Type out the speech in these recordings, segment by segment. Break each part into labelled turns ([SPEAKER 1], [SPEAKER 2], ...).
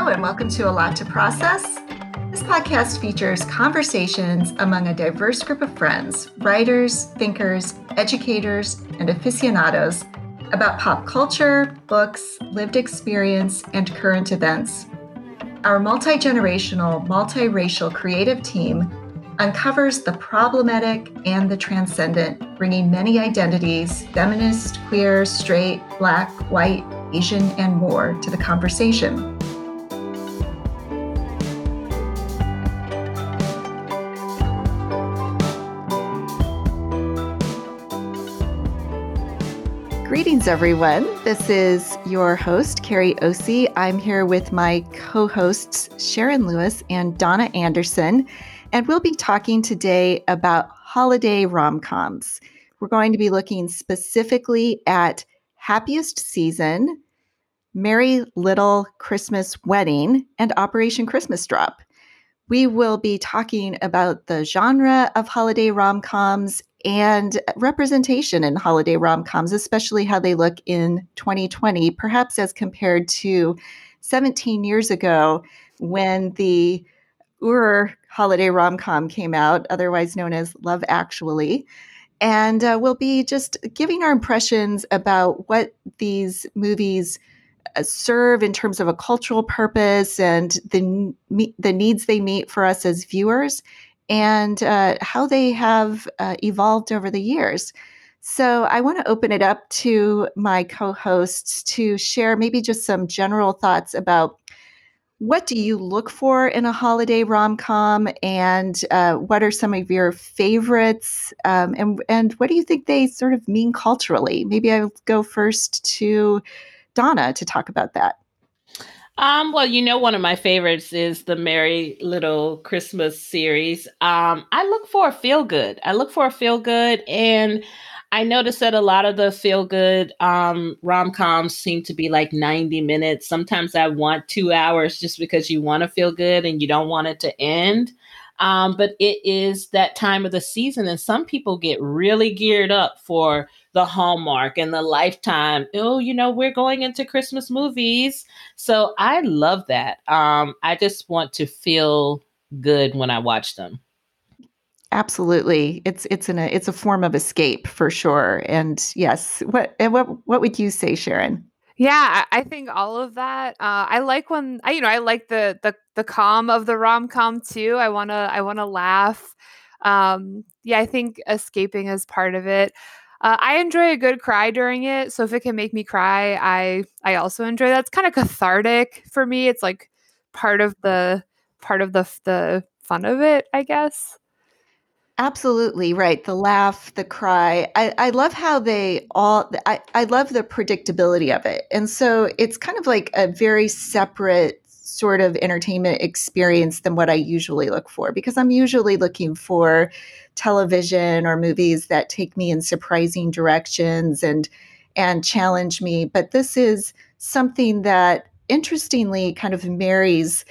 [SPEAKER 1] Hello, and welcome to A Lot to Process. This podcast features conversations among a diverse group of friends, writers, thinkers, educators, and aficionados about pop culture, books, lived experience, and current events. Our multi generational, multiracial creative team uncovers the problematic and the transcendent, bringing many identities feminist, queer, straight, black, white, Asian, and more to the conversation. Greetings, everyone. This is your host, Kerry Ose. I'm here with my co hosts, Sharon Lewis and Donna Anderson, and we'll be talking today about holiday rom coms. We're going to be looking specifically at Happiest Season, Merry Liddle Christmas Wedding, and Operation Christmas Drop. We will be talking about the genre of holiday rom coms and representation in holiday rom coms, especially how they look in 2020, perhaps as compared to 17 years ago when the Ur holiday rom com came out, otherwise known as Love Actually. And uh, we'll be just giving our impressions about what these movies uh, serve in terms of a cultural purpose and the, the needs they meet for us as viewers and uh, how they have uh, evolved over the years. So, I want to open it up to my co hosts to share maybe just some general thoughts about what do you look for in a holiday rom com, and uh, what are some of your favorites, um, and and what do you think they sort of mean culturally? Maybe I'll go first to Donna to talk about that.
[SPEAKER 2] Um, well, you know, one of my favorites is the Merry Liddle Christmas series. Um, I look for a feel good. I look for a feel good, and I noticed that a lot of the feel good um, rom coms seem to be like 90 minutes. Sometimes I want two hours just because you want to feel good and you don't want it to end. Um, but it is that time of the season, and some people get really geared up for the Hallmark and the Lifetime. Oh, you know, we're going into Christmas movies. So I love that. Um, I just want to feel good when I watch them.
[SPEAKER 1] Absolutely. It's it's an a, it's a form of escape for sure. And yes, what what what would you say, Sharon?
[SPEAKER 3] Yeah, I think all of that. Uh, I like when I, you know, I like the the the calm of the rom com too. I wanna I wanna laugh. Um, yeah, I think escaping is part of it. Uh, I enjoy a good cry during it, so if it can make me cry, I I also enjoy that. It's kind of cathartic for me. It's like part of the part of the the fun of it, I guess.
[SPEAKER 1] Absolutely right. The laugh, the cry. I, I love how they all, I, I love the predictability of it. And so it's kind of like a very separate sort of entertainment experience than what I usually look for because I'm usually looking for television or movies that take me in surprising directions and and challenge me. But this is something that interestingly kind of marries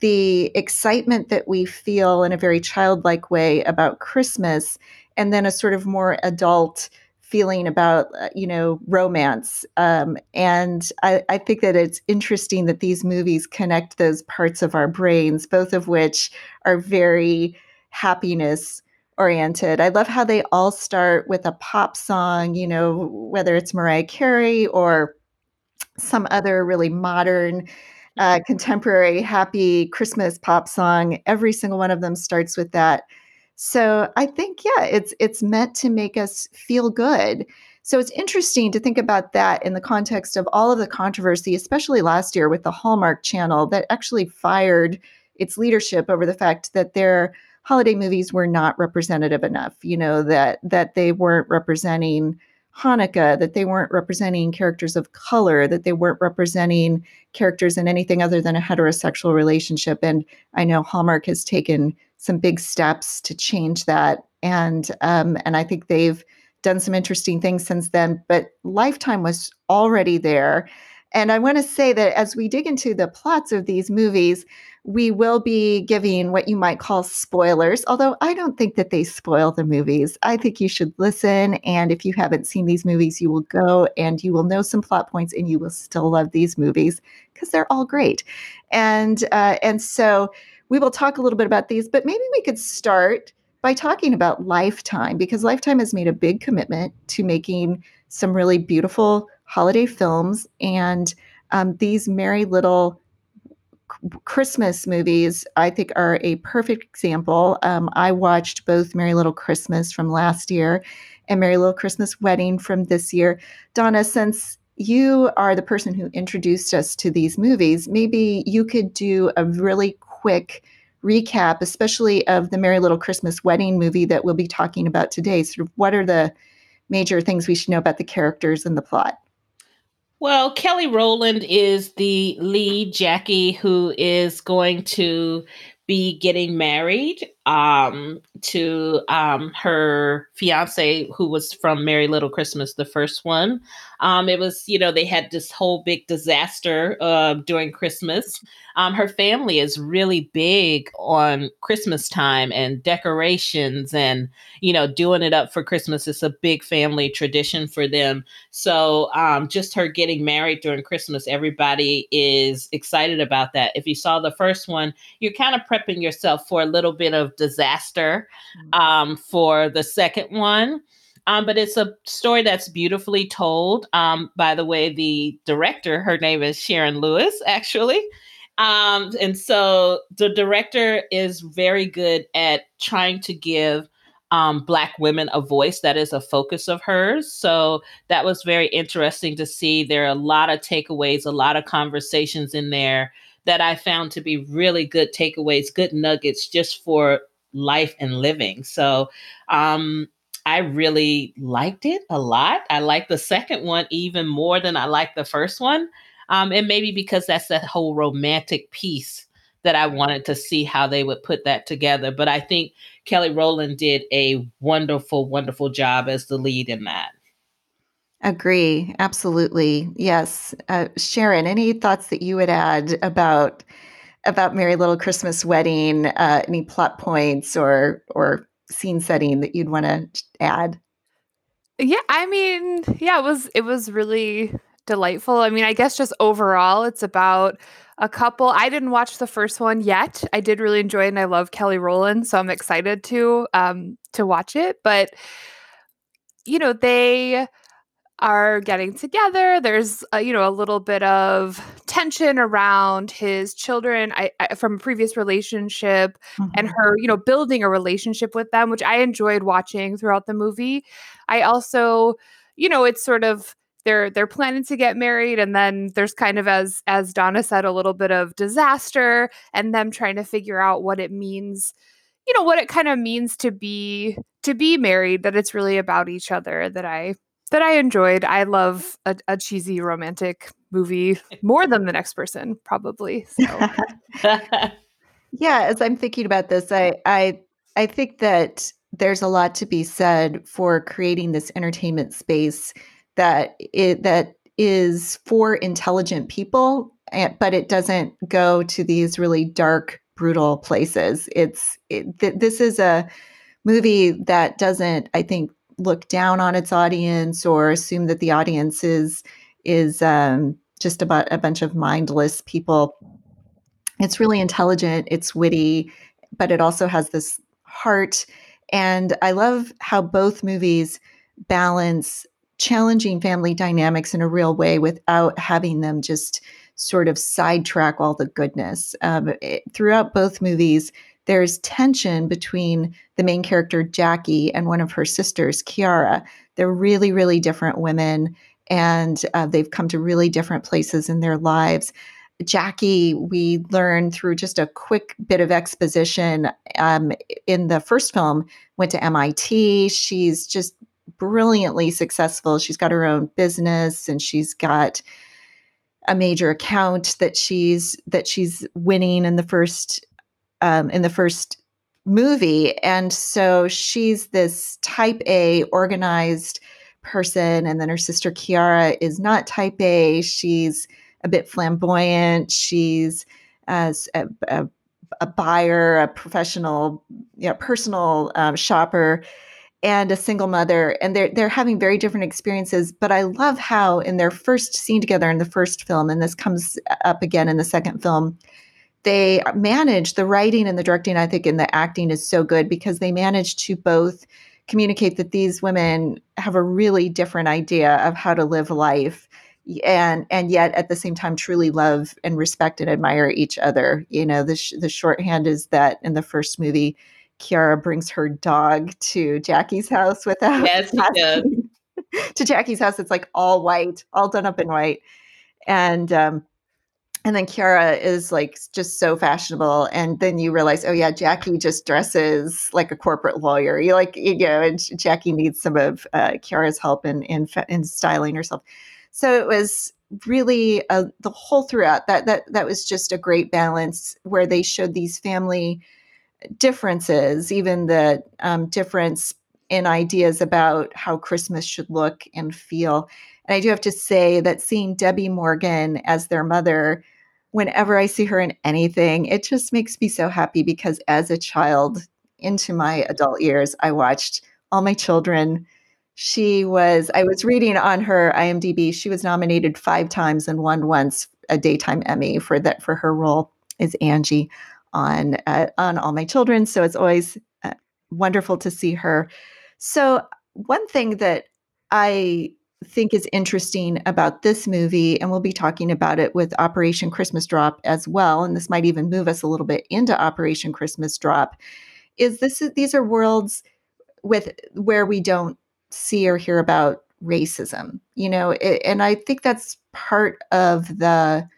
[SPEAKER 1] the excitement that we feel in a very childlike way about Christmas and then a sort of more adult feeling about uh, you know romance um, and I, I, think that it's interesting that these movies connect those parts of our brains both of which are very happiness oriented. I love how they all start with a pop song, you know, whether it's Mariah Carey or some other really modern, uh, contemporary, happy Christmas pop song. Every single one of them starts with that. So I think, yeah, it's it's meant to make us feel good. So it's interesting to think about that in the context of all of the controversy, especially last year with the Hallmark Channel, that actually fired its leadership over the fact that they're holiday movies were not representative enough you know that that they weren't representing hanukkah that they weren't representing characters of color that they weren't representing characters in anything other than a heterosexual relationship. And i know hallmark has taken some big steps to change that. And um, and i think they've done some interesting things since then but lifetime was already there. And I want to say that as we dig into the plots of these movies, we will be giving what you might call spoilers, although I don't think that they spoil the movies. I think you should listen. And if you haven't seen these movies, you will go and you will know some plot points and you will still love these movies because they're all great. And, uh, and so we will talk a little bit about these, but maybe we could start by talking about Lifetime because Lifetime has made a big commitment to making some really beautiful holiday films. And um, these merry liddle Christmas movies, I think, are a perfect example. Um, I watched both Merry Liddle Christmas from last year and Merry Liddle Christmas Wedding from this year. Donna, since you are the person who introduced us to these movies, maybe you could do a really quick recap, especially of the Merry Liddle Christmas Wedding movie that we'll be talking about today. Sort of what are the major things we should know about the characters and the plot?
[SPEAKER 2] Well, Kelly Rowland is the lead Jackie who is going to be getting married um, to um, her fiance, who was from Merry Liddle Christmas, the first one. Um, it was, you know, they had this whole big disaster uh, during Christmas. Um, her family is really big on Christmas time and decorations and, you know, doing it up for Christmas. It's a big family tradition for them. So um, just her getting married during Christmas, everybody is excited about that. If you saw the first one, you're kind of prepping yourself for a little bit of disaster mm. um, for the second one. Um, but it's a story that's beautifully told. Um, by the way, the director, her name is Sharon Lewis, actually. Um, and so the director is very good at trying to give um, Black women a voice. That is a focus of hers. So that was very interesting to see. There are a lot of takeaways, a lot of conversations in there that I found to be really good takeaways, good nuggets just for life and living. So um, I really liked it a lot. I like the second one even more than I like the first one. Um, and maybe because that's that whole romantic piece that I wanted to see how they would put that together. But I think Kelly Rowland did a wonderful, wonderful job as the lead in that.
[SPEAKER 1] Agree. Absolutely. Yes. Uh, Sharon, any thoughts that you would add about about Merry Liddle Christmas Wedding? Uh, any plot points or or scene setting that you'd want to add?
[SPEAKER 3] Yeah, I mean, yeah, it was it was really delightful. I mean, I guess just overall, it's about a couple. I didn't watch the first one yet. I did really enjoy it, and I love Kelly Rowland, so I'm excited to um to watch it. But you know, they are getting together. There's you know a little bit of tension around his children I, I, from a previous relationship mm-hmm. and her you know building a relationship with them, which I enjoyed watching throughout the movie. I also you know it's sort of they're they're planning to get married and then there's kind of as as Donna said a little bit of disaster and them trying to figure out what it means you know what it kind of means to be to be married that it's really about each other that I that I enjoyed. I love a, a, cheesy romantic movie more than the next person, probably. So.
[SPEAKER 1] yeah, as I'm thinking about this, I I I think that there's a lot to be said for creating this entertainment space that it that is for intelligent people, but it doesn't go to these really dark, brutal places. It's it, th- this is a movie that doesn't, I think, look down on its audience or assume that the audience is is um, just about a bunch of mindless people. It's really intelligent. It's witty, but it also has this heart. And I love how both movies balance challenging family dynamics in a real way without having them just sort of sidetrack all the goodness. Um, it, throughout both movies, there's tension between the main character, Jackie, and one of her sisters, Kiara. They're really, really different women, and uh, they've come to really different places in their lives. Jackie, we learn through just a quick bit of exposition um, in the first film, went to MIT. She's just brilliantly successful. She's got her own business and she's got a major account that she's that she's winning in the first um, in the first movie. And so she's this type A organized person. And then her sister Kiara is not type A. She's a bit flamboyant. She's as a, a, a, buyer, a professional, you know, personal um, shopper, and a single mother, and they're they're having very different experiences. But I love how in their first scene together in the first film, and this comes up again in the second film, they manage the writing and the directing. I think and the acting is so good because they manage to both communicate that these women have a really different idea of how to live life and and yet at the same time truly love and respect and admire each other you know the sh- the shorthand is that in the first movie Kiara brings her dog to Jackie's house without
[SPEAKER 2] yes,
[SPEAKER 1] to Jackie's house it's like all white all done up in white and um and then Kiara is like just so fashionable, and then you realize, oh yeah, Jackie just dresses like a corporate lawyer. You like, you know, and Jackie needs some of uh, Kiara's help in in in styling herself. So it was really uh, the whole throughout that that that was just a great balance where they showed these family differences, even the um, difference in ideas about how Christmas should look and feel. And I do have to say that seeing Debbie Morgan as their mother whenever I see her in anything, it just makes me so happy because as a child into my adult years, I watched All My Children. She was, I was reading on her IMDb, she was nominated five times and won once a daytime Emmy for that for her role as Angie on uh, on All My Children. So it's always uh, wonderful to see her. So one thing that I think is interesting about this movie, and we'll be talking about it with Operation Christmas Drop as well, and this might even move us a little bit into Operation Christmas Drop, is this these are worlds with where we don't see or hear about racism, you know, it, and I think that's part of the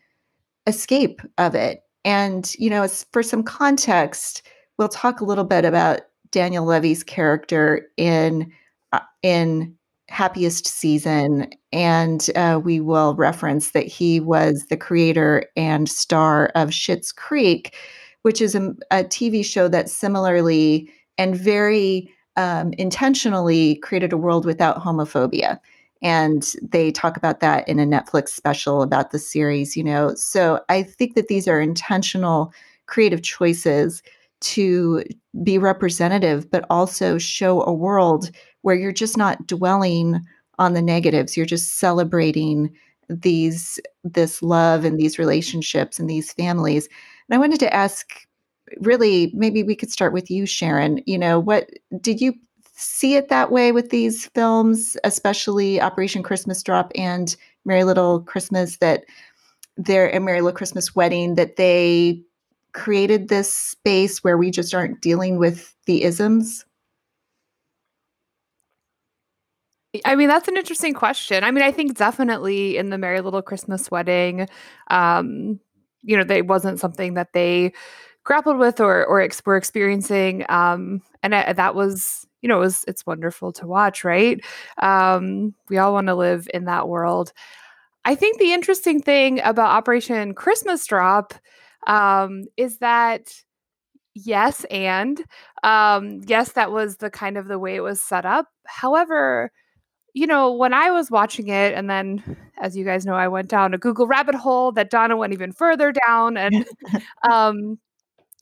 [SPEAKER 1] escape of it. And you know, for some context, we'll talk a little bit about Daniel Levy's character in uh, in happiest season and uh, we will reference that he was the creator and star of Schitt's Creek, which is a, a TV show that similarly and very um, intentionally created a world without homophobia. And they talk about that in a Netflix special about the series, you know. So I think that these are intentional creative choices to be representative, but also show a world where you're just not dwelling on the negatives. You're just celebrating these this love and these relationships and these families. And i wanted to ask really maybe we could start with you sharon. You know what did you see it that way with these films especially operation christmas drop and merry liddle christmas that they're a merry liddle christmas wedding that they created this space where we just aren't dealing with the isms
[SPEAKER 3] I mean, that's an interesting question. I mean, I think definitely in the Merry Liddle Christmas Wedding, um, you know, they wasn't something that they grappled with or or ex- were experiencing, um, and I, that was, you know, it was it's wonderful to watch, right? Um, we all want to live in that world. I think the interesting thing about Operation Christmas Drop um, is that yes, and um, yes, that was the kind of the way it was set up. However, you know, when I was watching it, and then as you guys know, I went down a Google rabbit hole that Donna went even further down. And, um,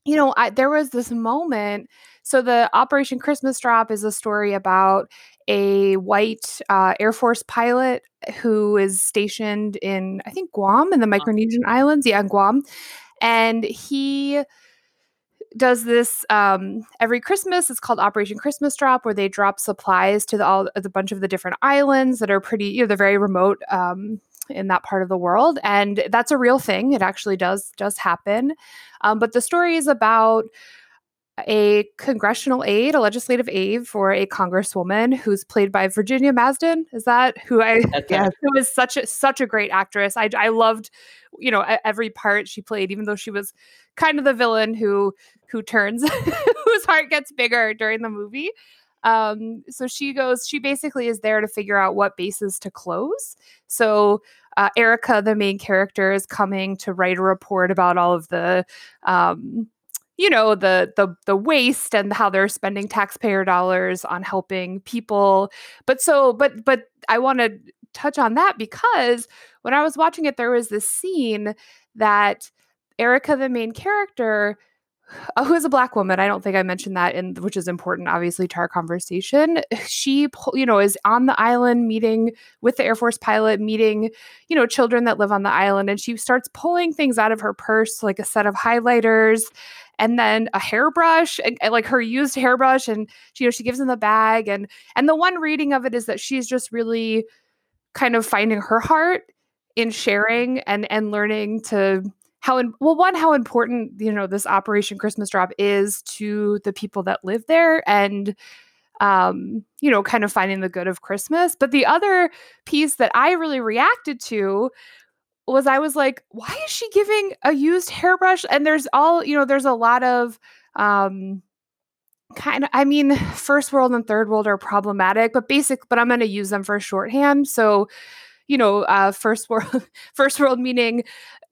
[SPEAKER 3] you know, I, there was this moment. So, the Operation Christmas Drop is a story about a white uh, Air Force pilot who is stationed in, I think, Guam in the Micronesian Islands. Yeah, in Guam. And he does this um, every Christmas. It's called Operation Christmas Drop, where they drop supplies to the, all the bunch of the different islands that are pretty, you know, they're very remote um, in that part of the world, and that's a real thing. It actually does does happen. Um, but the story is about a congressional aide, a legislative aide for a congresswoman who's played by Virginia Madsen. Is that who I? Yeah, who is such a such a great actress. I I loved, you know, every part she played, even though she was kind of the villain who who turns whose heart gets bigger during the movie. Um, so she goes. She basically is there to figure out what bases to close. So uh, Erica, the main character, is coming to write a report about all of the um, you know the the the waste and how they're spending taxpayer dollars on helping people. But so but but i want to touch on that because when I was watching it, there was this scene that Erica, the main character, uh, who is a black woman? I don't think i mentioned that in which is important obviously to our conversation. She you know is on the island meeting with the air force pilot meeting you know children that live on the island and she starts pulling things out of her purse like a set of highlighters and then a hairbrush and, and like her used hairbrush and she, you know she gives him the bag and and the one reading of it is that she's just really kind of finding her heart in sharing and and learning to how in, well one how important you know this operation christmas drop is to the people that live there and um you know kind of finding the good of christmas. But the other piece that i really reacted to was i was like why is she giving a used hairbrush? And there's all you know there's a lot of um kind of i mean first world and third world are problematic but basic but i'm going to use them for shorthand. So you know uh, first world first world meaning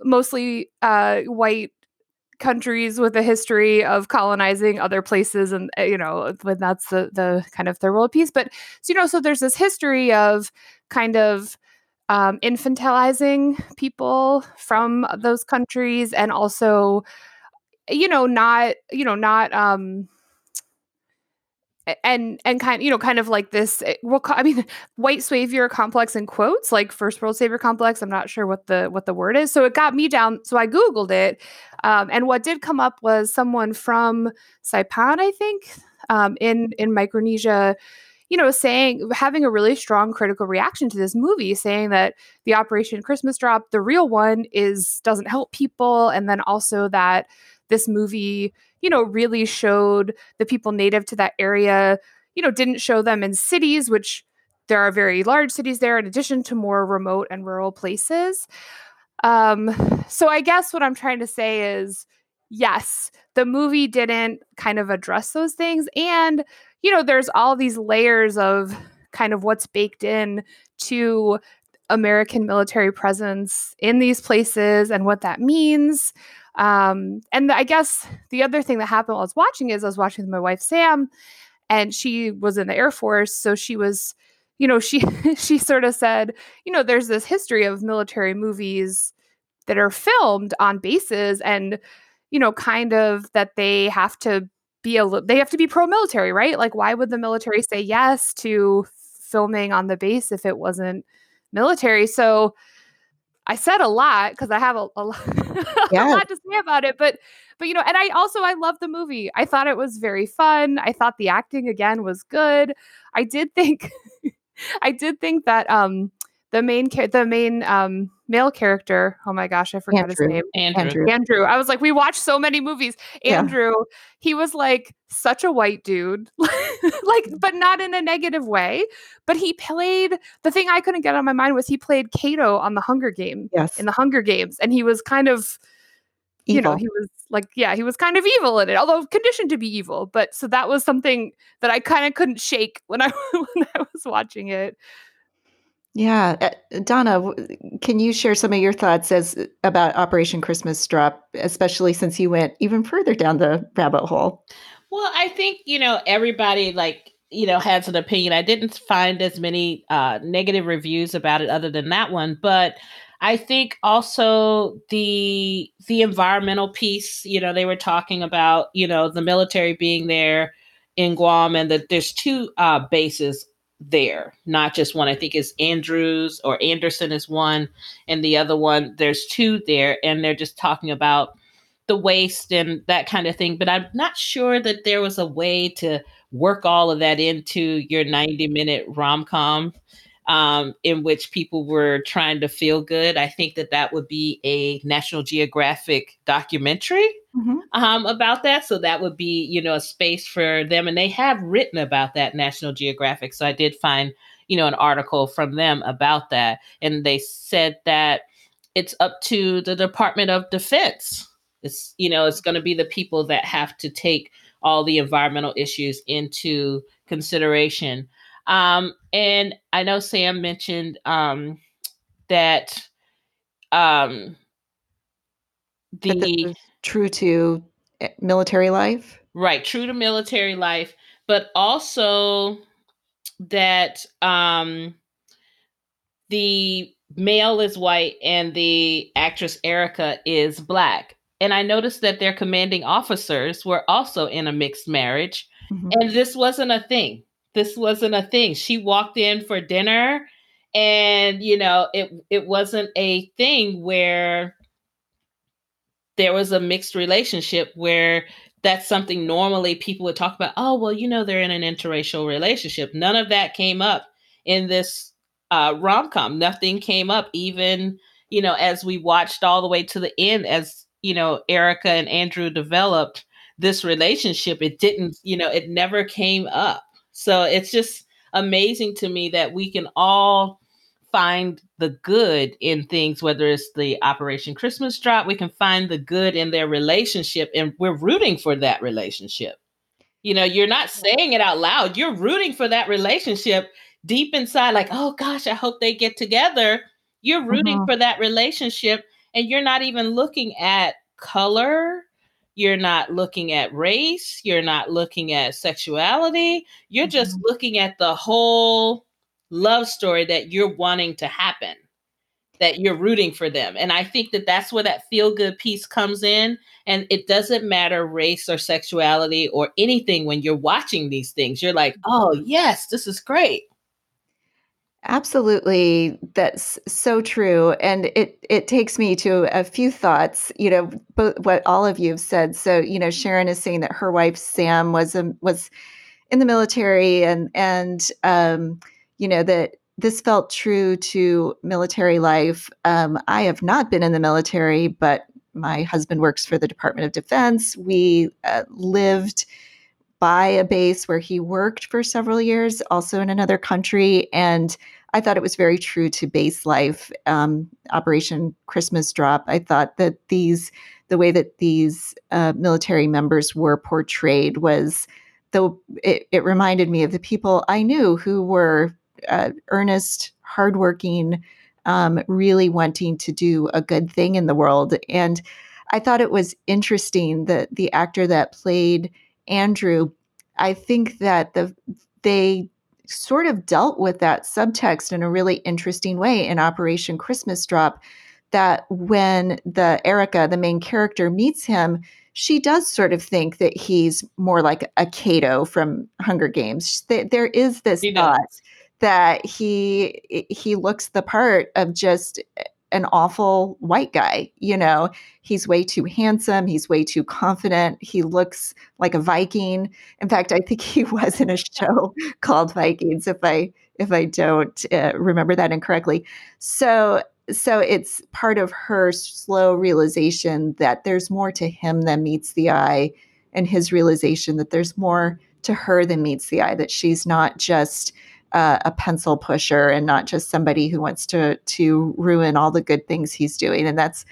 [SPEAKER 3] mostly uh, white countries with a history of colonizing other places and uh, you know when that's the the kind of third world piece but so you know so there's this history of kind of um, infantilizing people from those countries and also you know not you know not um and and kind you know kind of like this eh, well i mean white savior complex in quotes like first world savior complex i'm not sure what the what the word is. So it got me down so i googled it um, and what did come up was someone from saipan i think um, in in micronesia you know saying having a really strong critical reaction to this movie saying that the operation christmas drop the real one is doesn't help people and then also that this movie you know, really showed the people native to that area, you know, didn't show them in cities, which there are very large cities there, in addition to more remote and rural places. Um, so I guess what I'm trying to say is yes, the movie didn't kind of address those things. And, you know, there's all these layers of kind of what's baked in to American military presence in these places and what that means. Um, and I guess the other thing that happened while I was watching is I was watching with my wife Sam, and she was in the Air Force, so she was, you know, she she sort of said, you know, there's this history of military movies that are filmed on bases, and you know, kind of that they have to be a they have to be pro-military, right? Like, why would the military say yes to filming on the base if it wasn't military? So I said a lot because I have a, a, yeah. a, lot to say about it, but but you know, and I also I love the movie. I thought it was very fun. I thought the acting again was good. I did think I did think that um the main the main um male character. Oh my gosh, I forgot Andrew. his name.
[SPEAKER 2] Andrew.
[SPEAKER 3] Andrew. Andrew. I was like, we watched so many movies. Andrew, yeah. he was like such a white dude, like, but not in a negative way. But he played the thing I couldn't get on my mind was he played Cato on the Hunger Game.
[SPEAKER 1] Yes.
[SPEAKER 3] In the Hunger Games, and he was kind of. Evil. You know, he was like, yeah, he was kind of evil in it, although conditioned to be evil. But so that was something that I kind of couldn't shake when I when I was watching it.
[SPEAKER 1] Yeah, uh, Donna, can you share some of your thoughts as about Operation Christmas Drop, especially since you went even further down the rabbit hole?
[SPEAKER 2] Well, I think you know everybody like you know has an opinion. I didn't find as many uh, negative reviews about it other than that one, but I think also the the environmental piece. You know, they were talking about you know the military being there in Guam and that there's two uh, bases there, not just one. I think it's Andrews or Anderson is one, and the other one, there's two there, and they're just talking about the waste and that kind of thing. But I'm not sure that there was a way to work all of that into your 90 minute rom com um, in which people were trying to feel good. I think that that would be a National Geographic documentary mm-hmm. um, about that. So that would be, you know, a space for them. And they have written about that National Geographic. So I did find, you know, an article from them about that. And they said that it's up to the Department of Defense. It's, you know, it's going to be the people that have to take all the environmental issues into consideration. Um, and I know Sam mentioned um, that um, the
[SPEAKER 1] true to eh, military life,
[SPEAKER 2] right? True to military life, but also that um, the male is white and the actress Erica is black. And I noticed that their commanding officers were also in a mixed marriage. Mm-hmm. And this wasn't a thing. This wasn't a thing. She walked in for dinner and you know, it it wasn't a thing where there was a mixed relationship where that's something normally people would talk about. Oh, well, you know, they're in an interracial relationship. None of that came up in this uh, rom com. Nothing came up, even, you know, as we watched all the way to the end, as, you know, Erica and Andrew developed this relationship. It didn't, you know, it never came up. So it's just amazing to me that we can all find the good in things, whether it's the Operation Christmas Drop, we can find the good in their relationship, and we're rooting for that relationship. You know, you're not saying it out loud, you're rooting for that relationship deep inside, like, oh gosh, I hope they get together. You're rooting mm-hmm. for that relationship, and you're not even looking at color. You're not looking at race. You're not looking at sexuality. You're mm-hmm. just looking at the whole love story that you're wanting to happen, that you're rooting for them. And I think that that's where that feel good piece comes in. And it doesn't matter race or sexuality or anything when you're watching these things. You're like, oh, yes, this is great.
[SPEAKER 1] Absolutely. That's so true. And it it takes me to a few thoughts, you know, both what all of you have said. So, you know, Sharon is saying that her wife Sam was was in the military and and um, you know, that this felt true to military life. Um, I have not been in the military, but my husband works for the Department of Defense. We uh, lived by a base where he worked for several years, also in another country. And I thought it was very true to base life. Um, Operation Christmas Drop. I thought that these, the way that these uh, military members were portrayed was, though it, it, reminded me of the people I knew who were uh, earnest, hardworking, um, really wanting to do a good thing in the world. And I thought it was interesting that the actor that played Andrew, I think that the they sort of dealt with that subtext in a really interesting way in Operation Christmas Drop. That when the Erica, the main character, meets him, she does sort of think that he's more like a Cato from Hunger Games. There is this thought that he he looks the part of just an awful white guy. You know, he's way too handsome. He's way too confident. He looks like a Viking. In fact, I think he was in a show called Vikings. If I if I don't uh, remember that incorrectly, so so it's part of her slow realization that there's more to him than meets the eye, and his realization that there's more to her than meets the eye. That she's not just uh, a pencil pusher and not just somebody who wants to to ruin all the good things he's doing. And that's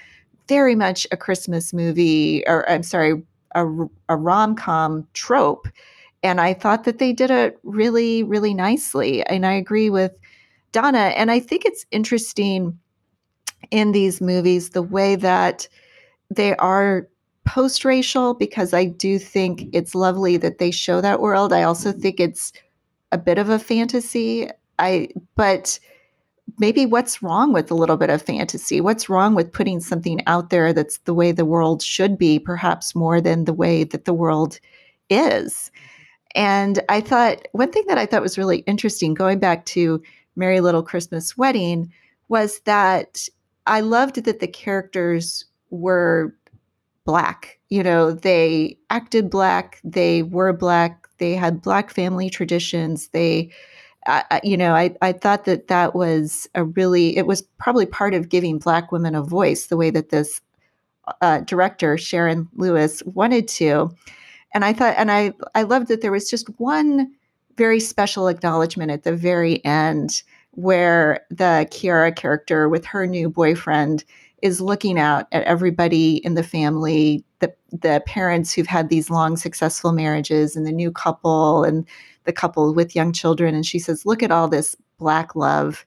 [SPEAKER 1] very much a Christmas movie, or I'm sorry, a, a rom com trope. And I thought that they did it really, really nicely. And I agree with Donna. And I think it's interesting in these movies the way that they are post racial because I do think it's lovely that they show that world. I also think it's a bit of a fantasy. I but maybe what's wrong with a little bit of fantasy? What's wrong with putting something out there that's the way the world should be, perhaps more than the way that the world is? And I thought one thing that I thought was really interesting, going back to Merry Liddle Christmas Wedding, was that I loved that the characters were black. You know, they acted black, they were black, they had black family traditions. They, uh, you know, I, I thought that that was a really, it was probably part of giving black women a voice the way that this uh, director, Sharon Lewis, wanted to. And I thought, and I, I loved that there was just one very special acknowledgement at the very end where the Kiara character with her new boyfriend is looking out at everybody in the family, the the parents who've had these long successful marriages and the new couple and the couple with young children and she says, "Look at all this black love."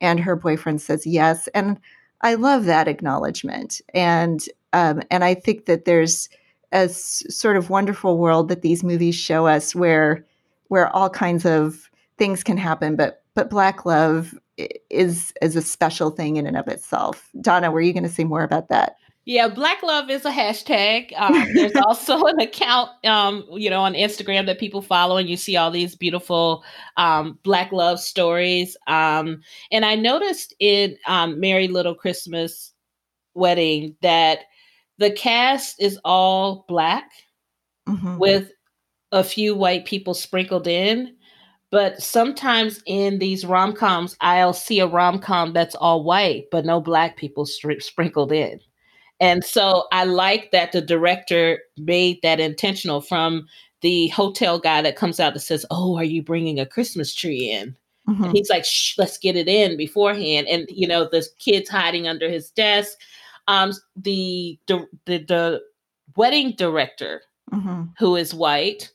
[SPEAKER 1] And her boyfriend says, "Yes." And I love that acknowledgement. And um, and I think that there's a s- sort of wonderful world that these movies show us where where all kinds of things can happen, but but black love is is a special thing in and of itself. Donna, were you going to say more about that?
[SPEAKER 2] Yeah, Black Love is a hashtag. Um, there's also an account, um, you know, on Instagram that people follow, and you see all these beautiful um, Black Love stories. Um, and I noticed in um, Merry Liddle Christmas Wedding that the cast is all Black mm-hmm. with a few white people sprinkled in. But sometimes in these rom coms, I'll see a rom com that's all white, but no Black people sprinkled in. And so I like that the director made that intentional from the hotel guy that comes out that says, "Oh, are you bringing a Christmas tree in?" Mm-hmm. And he's like, Shh, "Let's get it in beforehand." And you know, the kids hiding under his desk. Um, the the the, the wedding director, mm-hmm. who is white,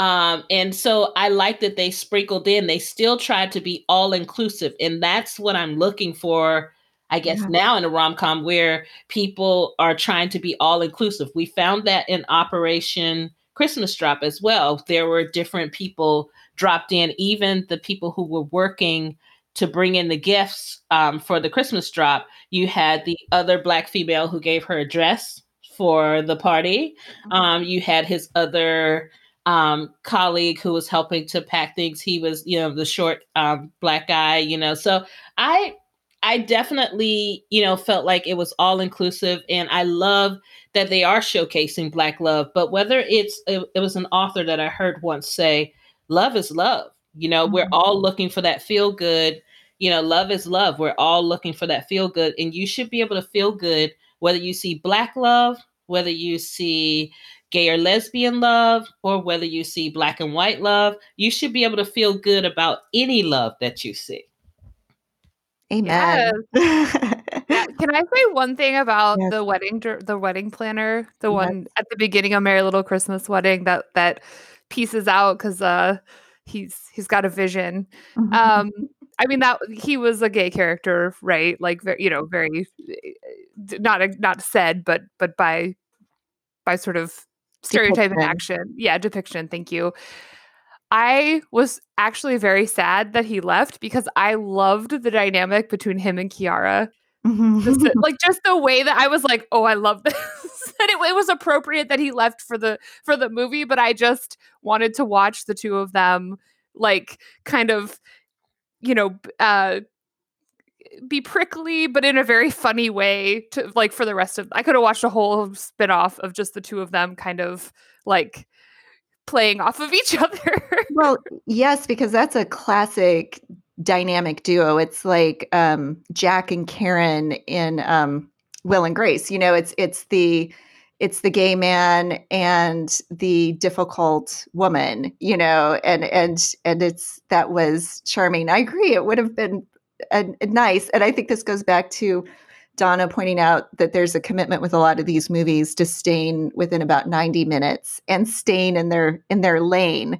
[SPEAKER 2] um, and so I like that they sprinkled in. They still tried to be all inclusive, and that's what I'm looking for I guess yeah. now in a rom com where people are trying to be all inclusive. We found that in Operation Christmas Drop as well. There were different people dropped in, even the people who were working to bring in the gifts um, for the Christmas drop. You had the other Black female who gave her a dress for the party. Mm-hmm. Um, you had his other um, colleague who was helping to pack things. He was, you know, the short um, black guy, you know. So I I definitely, you know, felt like it was all inclusive and I love that they are showcasing black love, but whether it's it, it was an author that I heard once say, love is love. You know, mm-hmm. we're all looking for that feel good. You know, love is love. We're all looking for that feel good and you should be able to feel good whether you see black love, whether you see gay or lesbian love, or whether you see black and white love, you should be able to feel good about any love that you see.
[SPEAKER 1] Amen.
[SPEAKER 3] Yes. Can I say one thing about yes. the wedding the wedding planner, the yes. one at the beginning of Merry Liddle Christmas Wedding that that pieces out because uh he's he's got a vision. Mm-hmm. Um I mean that he was a gay character, right? Like you know, very not not said, but but by by sort of stereotype and action. Yeah, depiction. Thank you. I was actually very sad that he left because I loved the dynamic between him and Kiara. just to, like just the way that I was like, oh, I love this. and it, it, was appropriate that he left for the for the movie, but I just wanted to watch the two of them like kind of, you know, uh be prickly, but in a very funny way to like for the rest of I could have watched a whole spin-off of just the two of them kind of like playing off of each other.
[SPEAKER 1] well, yes, because that's a classic dynamic duo. It's like um, Jack and Karen in um, Will and Grace. You know, it's it's the it's the gay man and the difficult woman. You know, and and and it's that was charming. I agree. It would have been a, a nice, and I think this goes back to Donna pointing out that there's a commitment with a lot of these movies to staying within about 90 minutes and staying in their in their lane.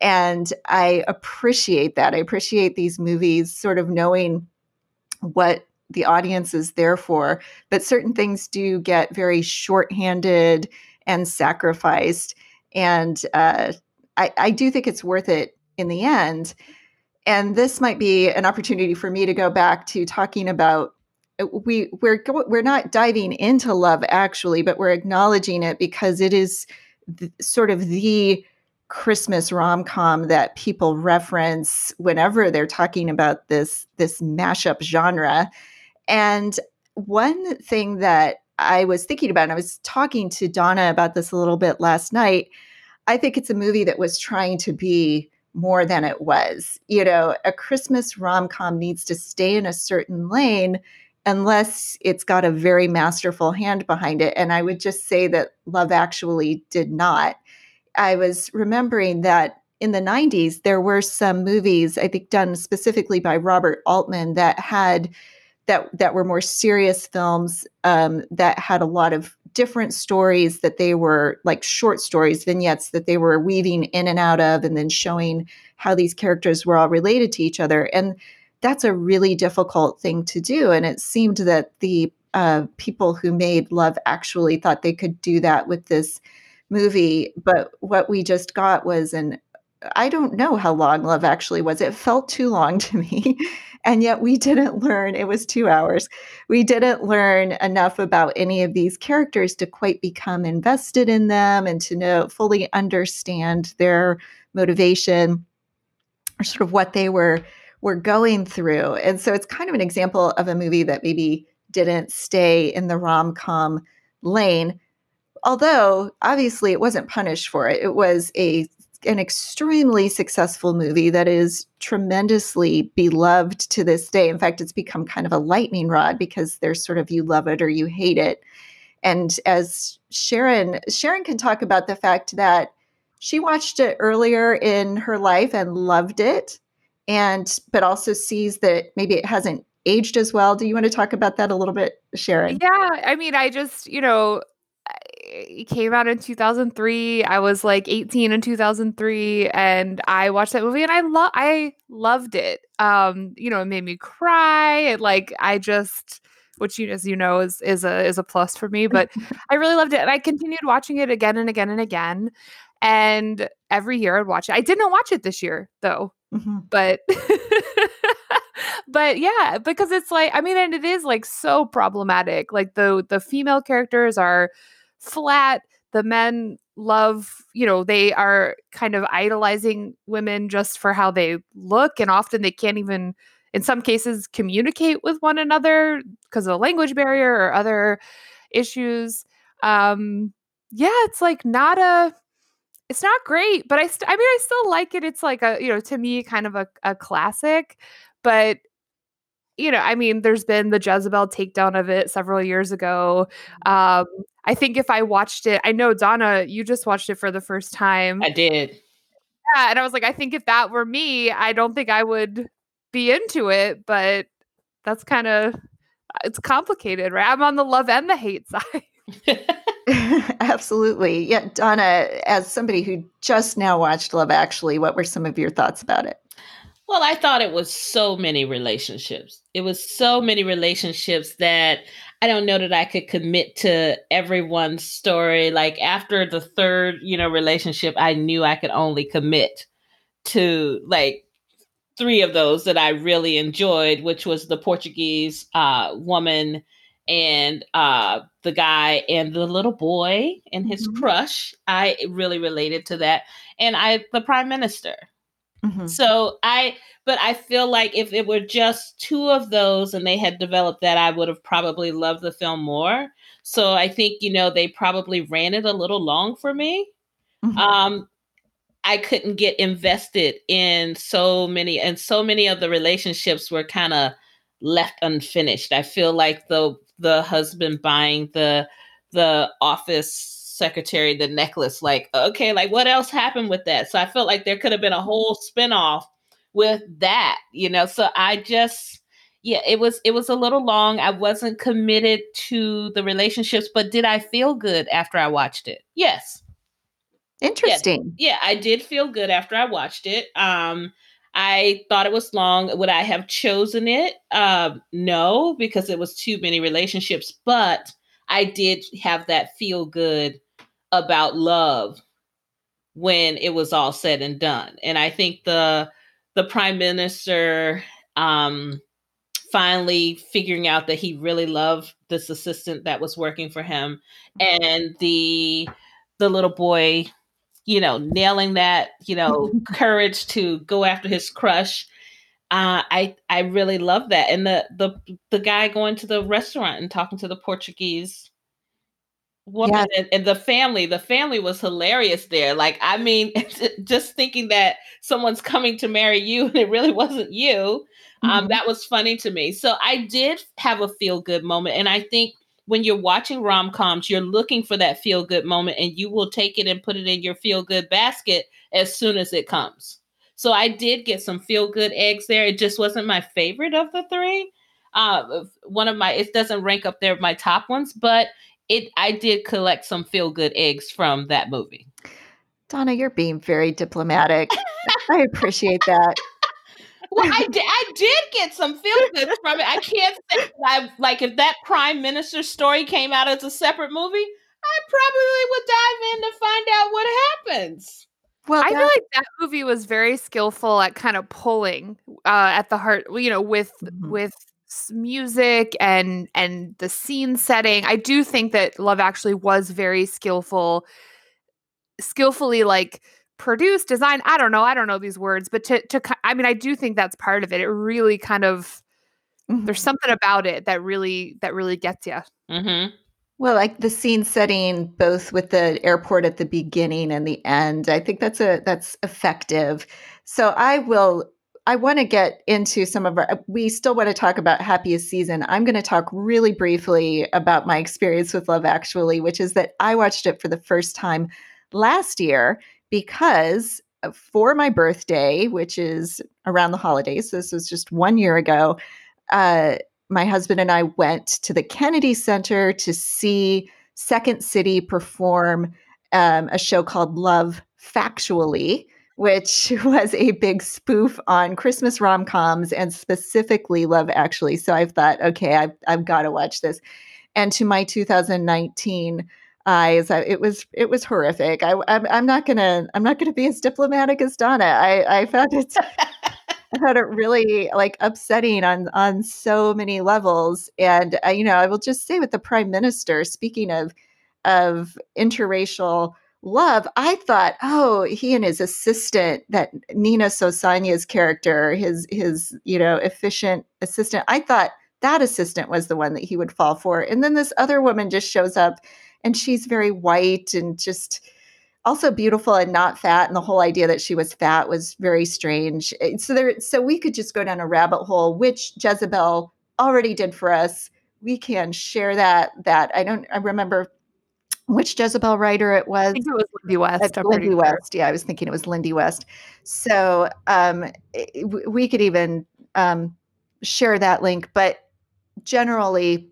[SPEAKER 1] And I appreciate that. I appreciate these movies sort of knowing what the audience is there for, but certain things do get very shorthanded and sacrificed. And uh, I, I do think it's worth it in the end. And this might be an opportunity for me to go back to talking about we we're we're not diving into love actually but we're acknowledging it because it is sort of the christmas rom-com that people reference whenever they're talking about this this mashup genre. And one thing that i was thinking about and i was talking to donna about this a little bit last night i think it's a movie that was trying to be more than it was. You know a christmas rom-com needs to stay in a certain lane unless it's got a very masterful hand behind it. And I would just say that Love Actually did not. I was remembering that in the 90s, there were some movies, I think done specifically by Robert Altman, that had that that were more serious films um, that had a lot of different stories that they were like short stories, vignettes that they were weaving in and out of, and then showing how these characters were all related to each other. And that's a really difficult thing to do. And it seemed that the uh, people who made Love actually thought they could do that with this movie. But what we just got was an I don't know how long Love Actually was. It felt too long to me. and yet we didn't learn, it was two hours. We didn't learn enough about any of these characters to quite become invested in them and to know, fully understand their motivation or sort of what they were were going through. And so it's kind of an example of a movie that maybe didn't stay in the rom-com lane although obviously it wasn't punished for it. It was a an extremely successful movie that is tremendously beloved to this day. In fact, it's become kind of a lightning rod because there's sort of you love it or you hate it. And as Sharon Sharon can talk about the fact that she watched it earlier in her life and loved it and but also sees that maybe it hasn't aged as well. Do you want to talk about that a little bit, Sharon?
[SPEAKER 3] Yeah, I mean, I just, you know, it came out in 2003. I was like 18 in 2003 and I watched that movie and I love I loved it. Um, you know, it made me cry. It like I just which you as you know is is a is a plus for me, but I really loved it and I continued watching it again and again and again. And every year I'd watch it. I did not watch it this year though. Mm-hmm. But but yeah, because it's like I mean and it is like so problematic. Like the the female characters are flat. The men love, you know, they are kind of idolizing women just for how they look. And often they can't even, in some cases, communicate with one another because of a language barrier or other issues. Um, yeah, it's like not a, it's not great, but I, st- I mean, I still like it. It's like a, you know, to me, kind of a, a classic, but you know, I mean, there's been the Jezebel takedown of it several years ago. Mm-hmm. Um, I think if I watched it, I know Donna, you just watched it for the first time.
[SPEAKER 2] I did.
[SPEAKER 3] Yeah, and I was like, I think if that were me, I don't think I would be into it, but that's kind of it's complicated, right? I'm on the love and the hate side.
[SPEAKER 1] Absolutely. Yeah, Donna, as somebody who just now watched Love Actually, what were some of your thoughts about it?
[SPEAKER 2] Well, I thought it was so many relationships. It was so many relationships that I don't know that I could commit to everyone's story. Like after the third, you know, relationship, I knew I could only commit to like three of those that I really enjoyed, which was the Portuguese uh, woman and uh, the guy and the little boy and his mm-hmm. crush. I really related to that, and I the prime minister. Mm-hmm. So I, but I feel like if it were just two of those and they had developed that, I would have probably loved the film more. So I think, you know, they probably ran it a little long for me. Mm-hmm. Um, I couldn't get invested in so many, and so many of the relationships were kind of left unfinished. I feel like the the husband buying the the office secretary the necklace like okay like what else happened with that? So i felt like there could have been a whole spinoff with that you know? So i just yeah it was it was a little long. I wasn't committed to the relationships but did i feel good after i watched it? Yes.
[SPEAKER 1] Interesting.
[SPEAKER 2] Yeah, yeah i did feel good after i watched it. Um I thought it was long. Would I have chosen it? Uh, no, because it was too many relationships. But I did have that feel good about love when it was all said and done. And I think the the prime minister um, finally figuring out that he really loved this assistant that was working for him, and the the little boy, you know, nailing that, you know, courage to go after his crush. Uh, I I really love that, and the the the guy going to the restaurant and talking to the Portuguese woman and, and, the family the family was hilarious there like i mean just thinking that someone's coming to marry you and it really wasn't you um, mm-hmm. um, that was funny to me so i did have a feel good moment and i think when you're watching rom-coms you're looking for that feel good moment and you will take it and put it in your feel good basket as soon as it comes so i did get some feel good eggs there it just wasn't my favorite of the three uh, one of my it doesn't rank up there my top ones but it I did collect some feel good eggs from that movie.
[SPEAKER 1] Donna, you're being very diplomatic. I appreciate that.
[SPEAKER 2] Well, I did, I did get some feel good from it. I can't say I like if that prime minister story came out as a separate movie, I probably would dive in to find out what happens.
[SPEAKER 3] Well, I feel like that movie was very skillful at kind of pulling uh, at the heart, you know, with mm-hmm. with music and and the scene setting. I do think that Love Actually was very skillful, skillfully like produced, design. I don't know, I don't know these words, but to to I mean, I do think that's part of it. It really kind of mm-hmm. there's something about it that really that really gets you.
[SPEAKER 2] Mm-hmm.
[SPEAKER 1] Well, like the scene setting, both with the airport at the beginning and the end, I think that's a that's effective. So I will. I want to get into some of our. We still want to talk about happiest season. I'm going to talk really briefly about my experience with Love Actually, which is that I watched it for the first time last year because for my birthday, which is around the holidays. This was just one year ago. Uh, my husband and I went to the Kennedy Center to see Second City perform um, a show called Love Factually, which was a big spoof on Christmas rom coms and specifically Love Actually. So I thought, okay, I've, I've got to watch this. And to my 2019 eyes, it was it was horrific. I, I'm, I'm not gonna I'm not gonna be as diplomatic as Donna. I, I found it I found it really like upsetting on on so many levels. And uh, you know, I will just say with the prime minister, speaking of of interracial love, I thought, oh, he and his assistant, that Nina Sosanya's character, his his you know efficient assistant, I thought that assistant was the one that he would fall for. And then this other woman just shows up, and she's very white and just also beautiful and not fat and the whole idea that she was fat was very strange. Eh, so there so we could just go down a rabbit hole which jezebel already did for us. We can share that that i don't i remember which jezebel writer it was.
[SPEAKER 3] i think it was lindy west
[SPEAKER 1] lindy west. Yeah i was thinking it was lindy west. So um, eh, we could even um, share that link but generally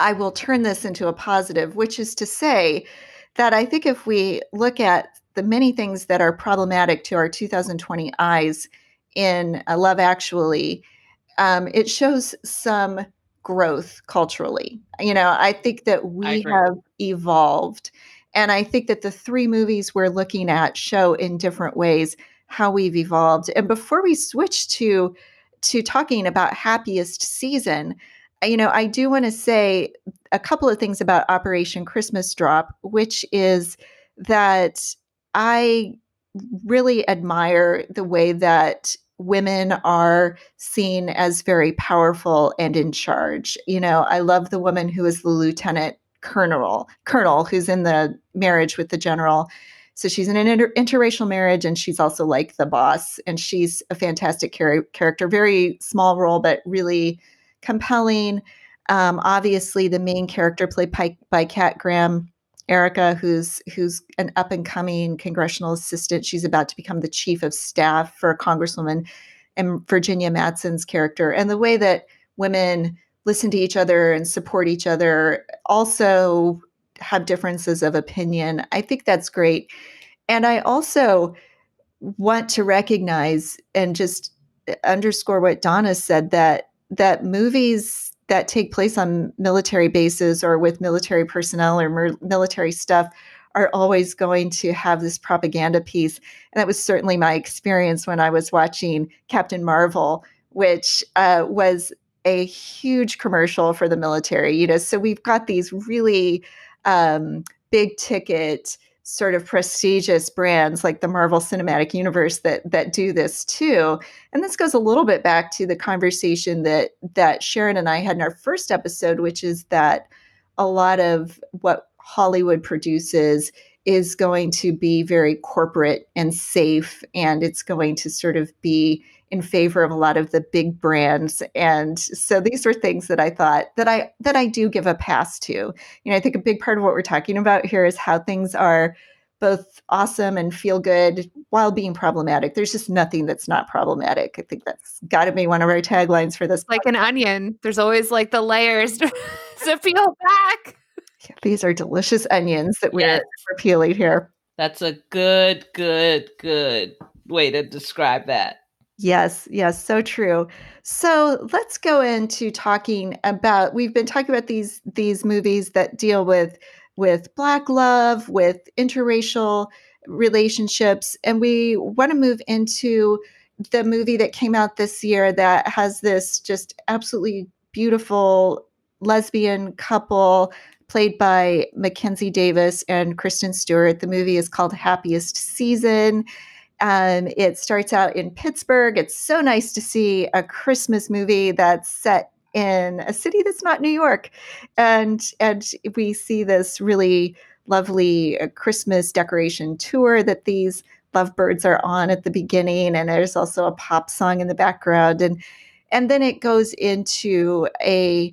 [SPEAKER 1] i will turn this into a positive which is to say that I think if we look at the many things that are problematic to our 2020 eyes in uh, Love Actually, um, it shows some growth culturally. You know, I think that we have evolved. And I think that the three movies we're looking at show in different ways how we've evolved. And before we switch to to talking about happiest season, you know, I do want to say a couple of things about Operation Christmas Drop, which is that I really admire the way that women are seen as very powerful and in charge. You know, I love the woman who is the lieutenant colonel, colonel who's in the marriage with the general. So she's in an inter- interracial marriage and she's also like the boss and she's a fantastic char- character, very small role but really compelling. Um, obviously, the main character played by, by Kat Graham, Erica, who's who's an up and coming congressional assistant. She's about to become the chief of staff for a congresswoman, and Virginia Madsen's character, and the way that women listen to each other and support each other, also have differences of opinion. I think that's great, and I also want to recognize and just underscore what Donna said that that movies that take place on military bases or with military personnel or mer- military stuff are always going to have this propaganda piece. And that was certainly my experience when I was watching Captain Marvel, which uh, was a huge commercial for the military. You know, so we've got these really um, big ticket sort of prestigious brands like the Marvel Cinematic Universe that that do this too. And this goes a little bit back to the conversation that that Sharon and I had in our first episode, which is that a lot of what Hollywood produces is going to be very corporate and safe and it's going to sort of be in favor of a lot of the big brands. And so these were things that i thought that i that i do give a pass to. You know i think a big part of what we're talking about here is how things are both awesome and feel good while being problematic. There's just nothing that's not problematic. I think that's got to be one of our taglines for this
[SPEAKER 3] like podcast. an onion. There's always like the layers to, peel back.
[SPEAKER 1] Yeah, these are delicious onions that we're, yes. we're peeling here.
[SPEAKER 2] That's a good good good way to describe that
[SPEAKER 1] Yes, yes, so true. So let's go into talking about we've been talking about these these movies that deal with with black love, with interracial relationships. And we want to move into the movie that came out this year that has this just absolutely beautiful lesbian couple played by Mackenzie Davis and Kristen Stewart. The movie is called Happiest Season. Um, it starts out in Pittsburgh. It's so nice to see a Christmas movie that's set in a city that's not New York, and and we see this really lovely uh, Christmas decoration tour that these lovebirds are on at the beginning, and there's also a pop song in the background, and and then it goes into a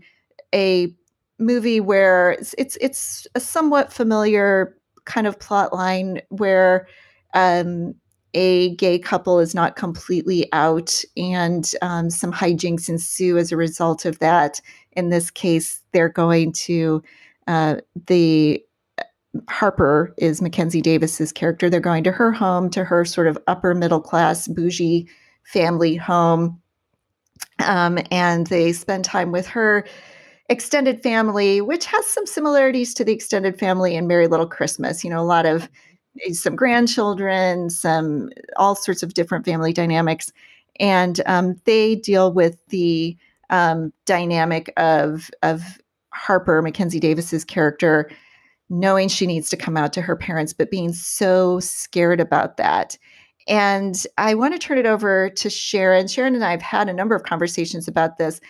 [SPEAKER 1] a movie where it's it's, it's a somewhat familiar kind of plot line where um, a gay couple is not completely out, and um, some hijinks ensue as a result of that. In this case, they're going to uh, the Harper is Mackenzie Davis's character. They're going to her home, to her sort of upper middle class, bougie family home, um, and they spend time with her extended family, which has some similarities to the extended family in Merry Liddle Christmas. You know, a lot of some grandchildren, some all sorts of different family dynamics, and um, they deal with the um, dynamic of of Harper Mackenzie Davis's character knowing she needs to come out to her parents, but being so scared about that. And I want to turn it over to Sharon. Sharon and I have had a number of conversations about this.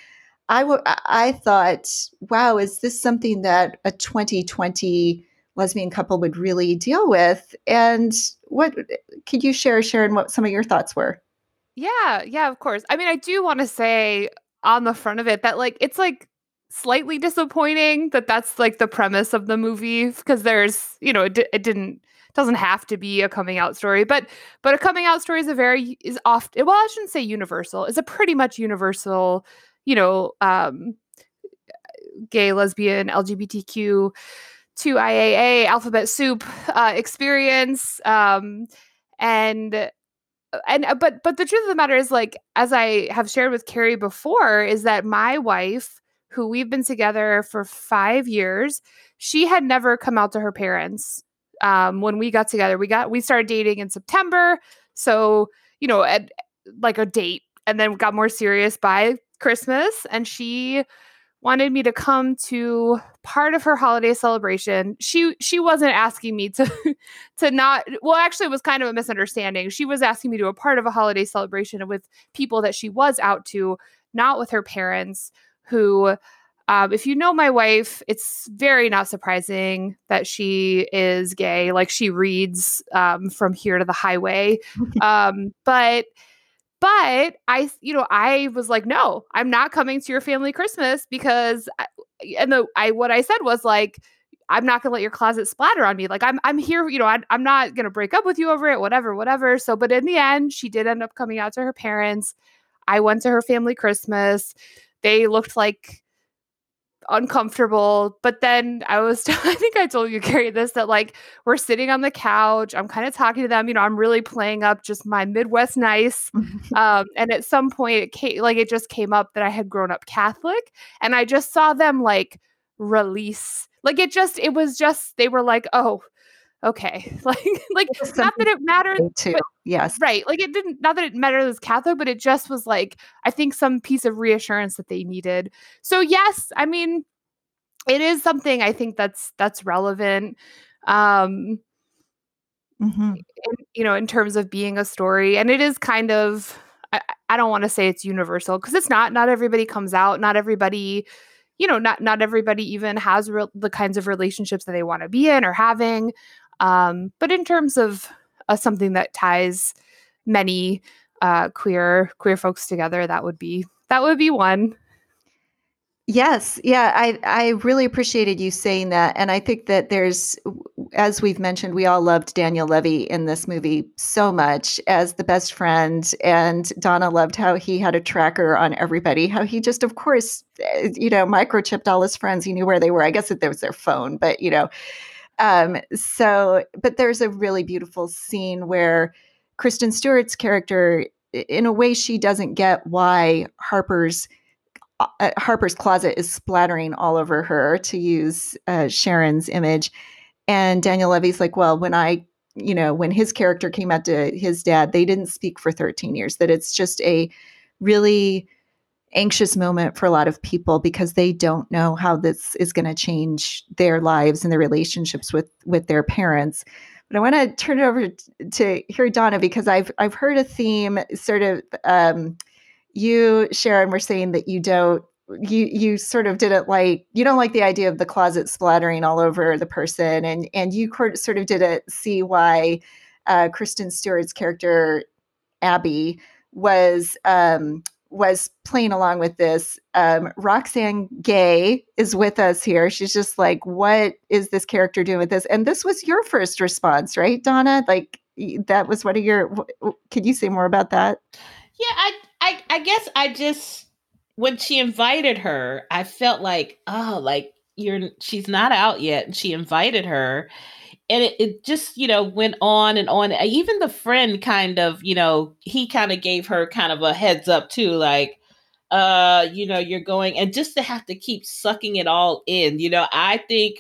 [SPEAKER 1] I, w- I thought, wow, is this something that a 2020 lesbian couple would really deal with. And what could you share, Sharon, what some of your thoughts were?
[SPEAKER 3] Yeah, yeah, of course. I mean, I do want to say on the front of it that like it's like slightly disappointing that that's like the premise of the movie because there's, you know, it, it didn't doesn't have to be a coming out story, but but a coming out story is a very is often well, I shouldn't say universal. It's a pretty much universal, you know, um gay, lesbian, LGBTQ to IAA alphabet soup uh, experience. Um, and and uh, but but the truth of the matter is like as I have shared with Kerry before is that my wife who we've been together for 5 years she had never come out to her parents um, when we got together we got we started dating in September so you know at like a date and then got more serious by Christmas and she wanted me to come to part of her holiday celebration. She she wasn't asking me to to not well actually it was kind of a misunderstanding. She was asking me to a part of a holiday celebration with people that she was out to, not with her parents who um, if you know my wife, it's very not surprising that she is gay. Like she reads um, from here to the highway. Um, but but I, you know, I was like, no, I'm not coming to your family Christmas because, I, and the I what I said was like, I'm not gonna let your closet splatter on me. Like I'm I'm here, you know, I, I'm not gonna break up with you over it, whatever, whatever. So, but in the end, she did end up coming out to her parents. I went to her family Christmas. They looked like uncomfortable. But then I was, I think I told you, Kerry, this that like we're sitting on the couch. I'm kind of talking to them. You know, I'm really playing up just my Midwest nice. um, and at some point, it came, like it just came up that I had grown up Catholic, and I just saw them like release. Like it just, it was just, they were like, oh, okay like like not that it mattered
[SPEAKER 1] too but, yes
[SPEAKER 3] right like it didn't not that it mattered as catholic but it just was like i think some piece of reassurance that they needed so yes i mean it is something i think that's that's relevant um mm-hmm. in, you know in terms of being a story and it is kind of i, I don't want to say it's universal because it's not not everybody comes out not everybody you know not not everybody even has real, the kinds of relationships that they want to be in or having um, but in terms of uh, something that ties many uh, queer queer folks together, that would be that would be one.
[SPEAKER 1] Yes, yeah, I I really appreciated you saying that, and I think that there's, as we've mentioned, we all loved Daniel Levy in this movie so much as the best friend, and Donna loved how he had a tracker on everybody, how he just, of course, eh, you know, microchipped all his friends. He knew where they were. I guess that there was their phone, but you know, um, so, but there's a really beautiful scene where Kristen Stewart's character, in a way, she doesn't get why Harper's uh, uh, Harper's closet is splattering all over her, to use uh, Sharon's image. And Daniel Levy's like, well, when I you know, when his character came out to his dad, they didn't speak for 13 years, that it's just a really anxious moment for a lot of people because they don't know how this is going to change their lives and their relationships with with their parents. But I want to turn it over to hear Donna because I've I've heard a theme sort of um, you Sharon were saying that you don't you you sort of didn't like you don't like the idea of the closet splattering all over the person and and you sort of didn't see why uh, Kristen Stewart's character Abby was um, was playing along with this. Um, Roxane Gay is with us here. She's just like, what is this character doing with this? And this was your first response, right, Donna? Like that was one of your. Could you say more about that?
[SPEAKER 2] Yeah, I, I, I guess I just when she invited her, I felt like, oh, like you're she's not out yet, and she invited her, and it, it just you know went on and on. Even the friend kind of you know he kind of gave her kind of a heads up too like uh you know you're going and just to have to keep sucking it all in you know i think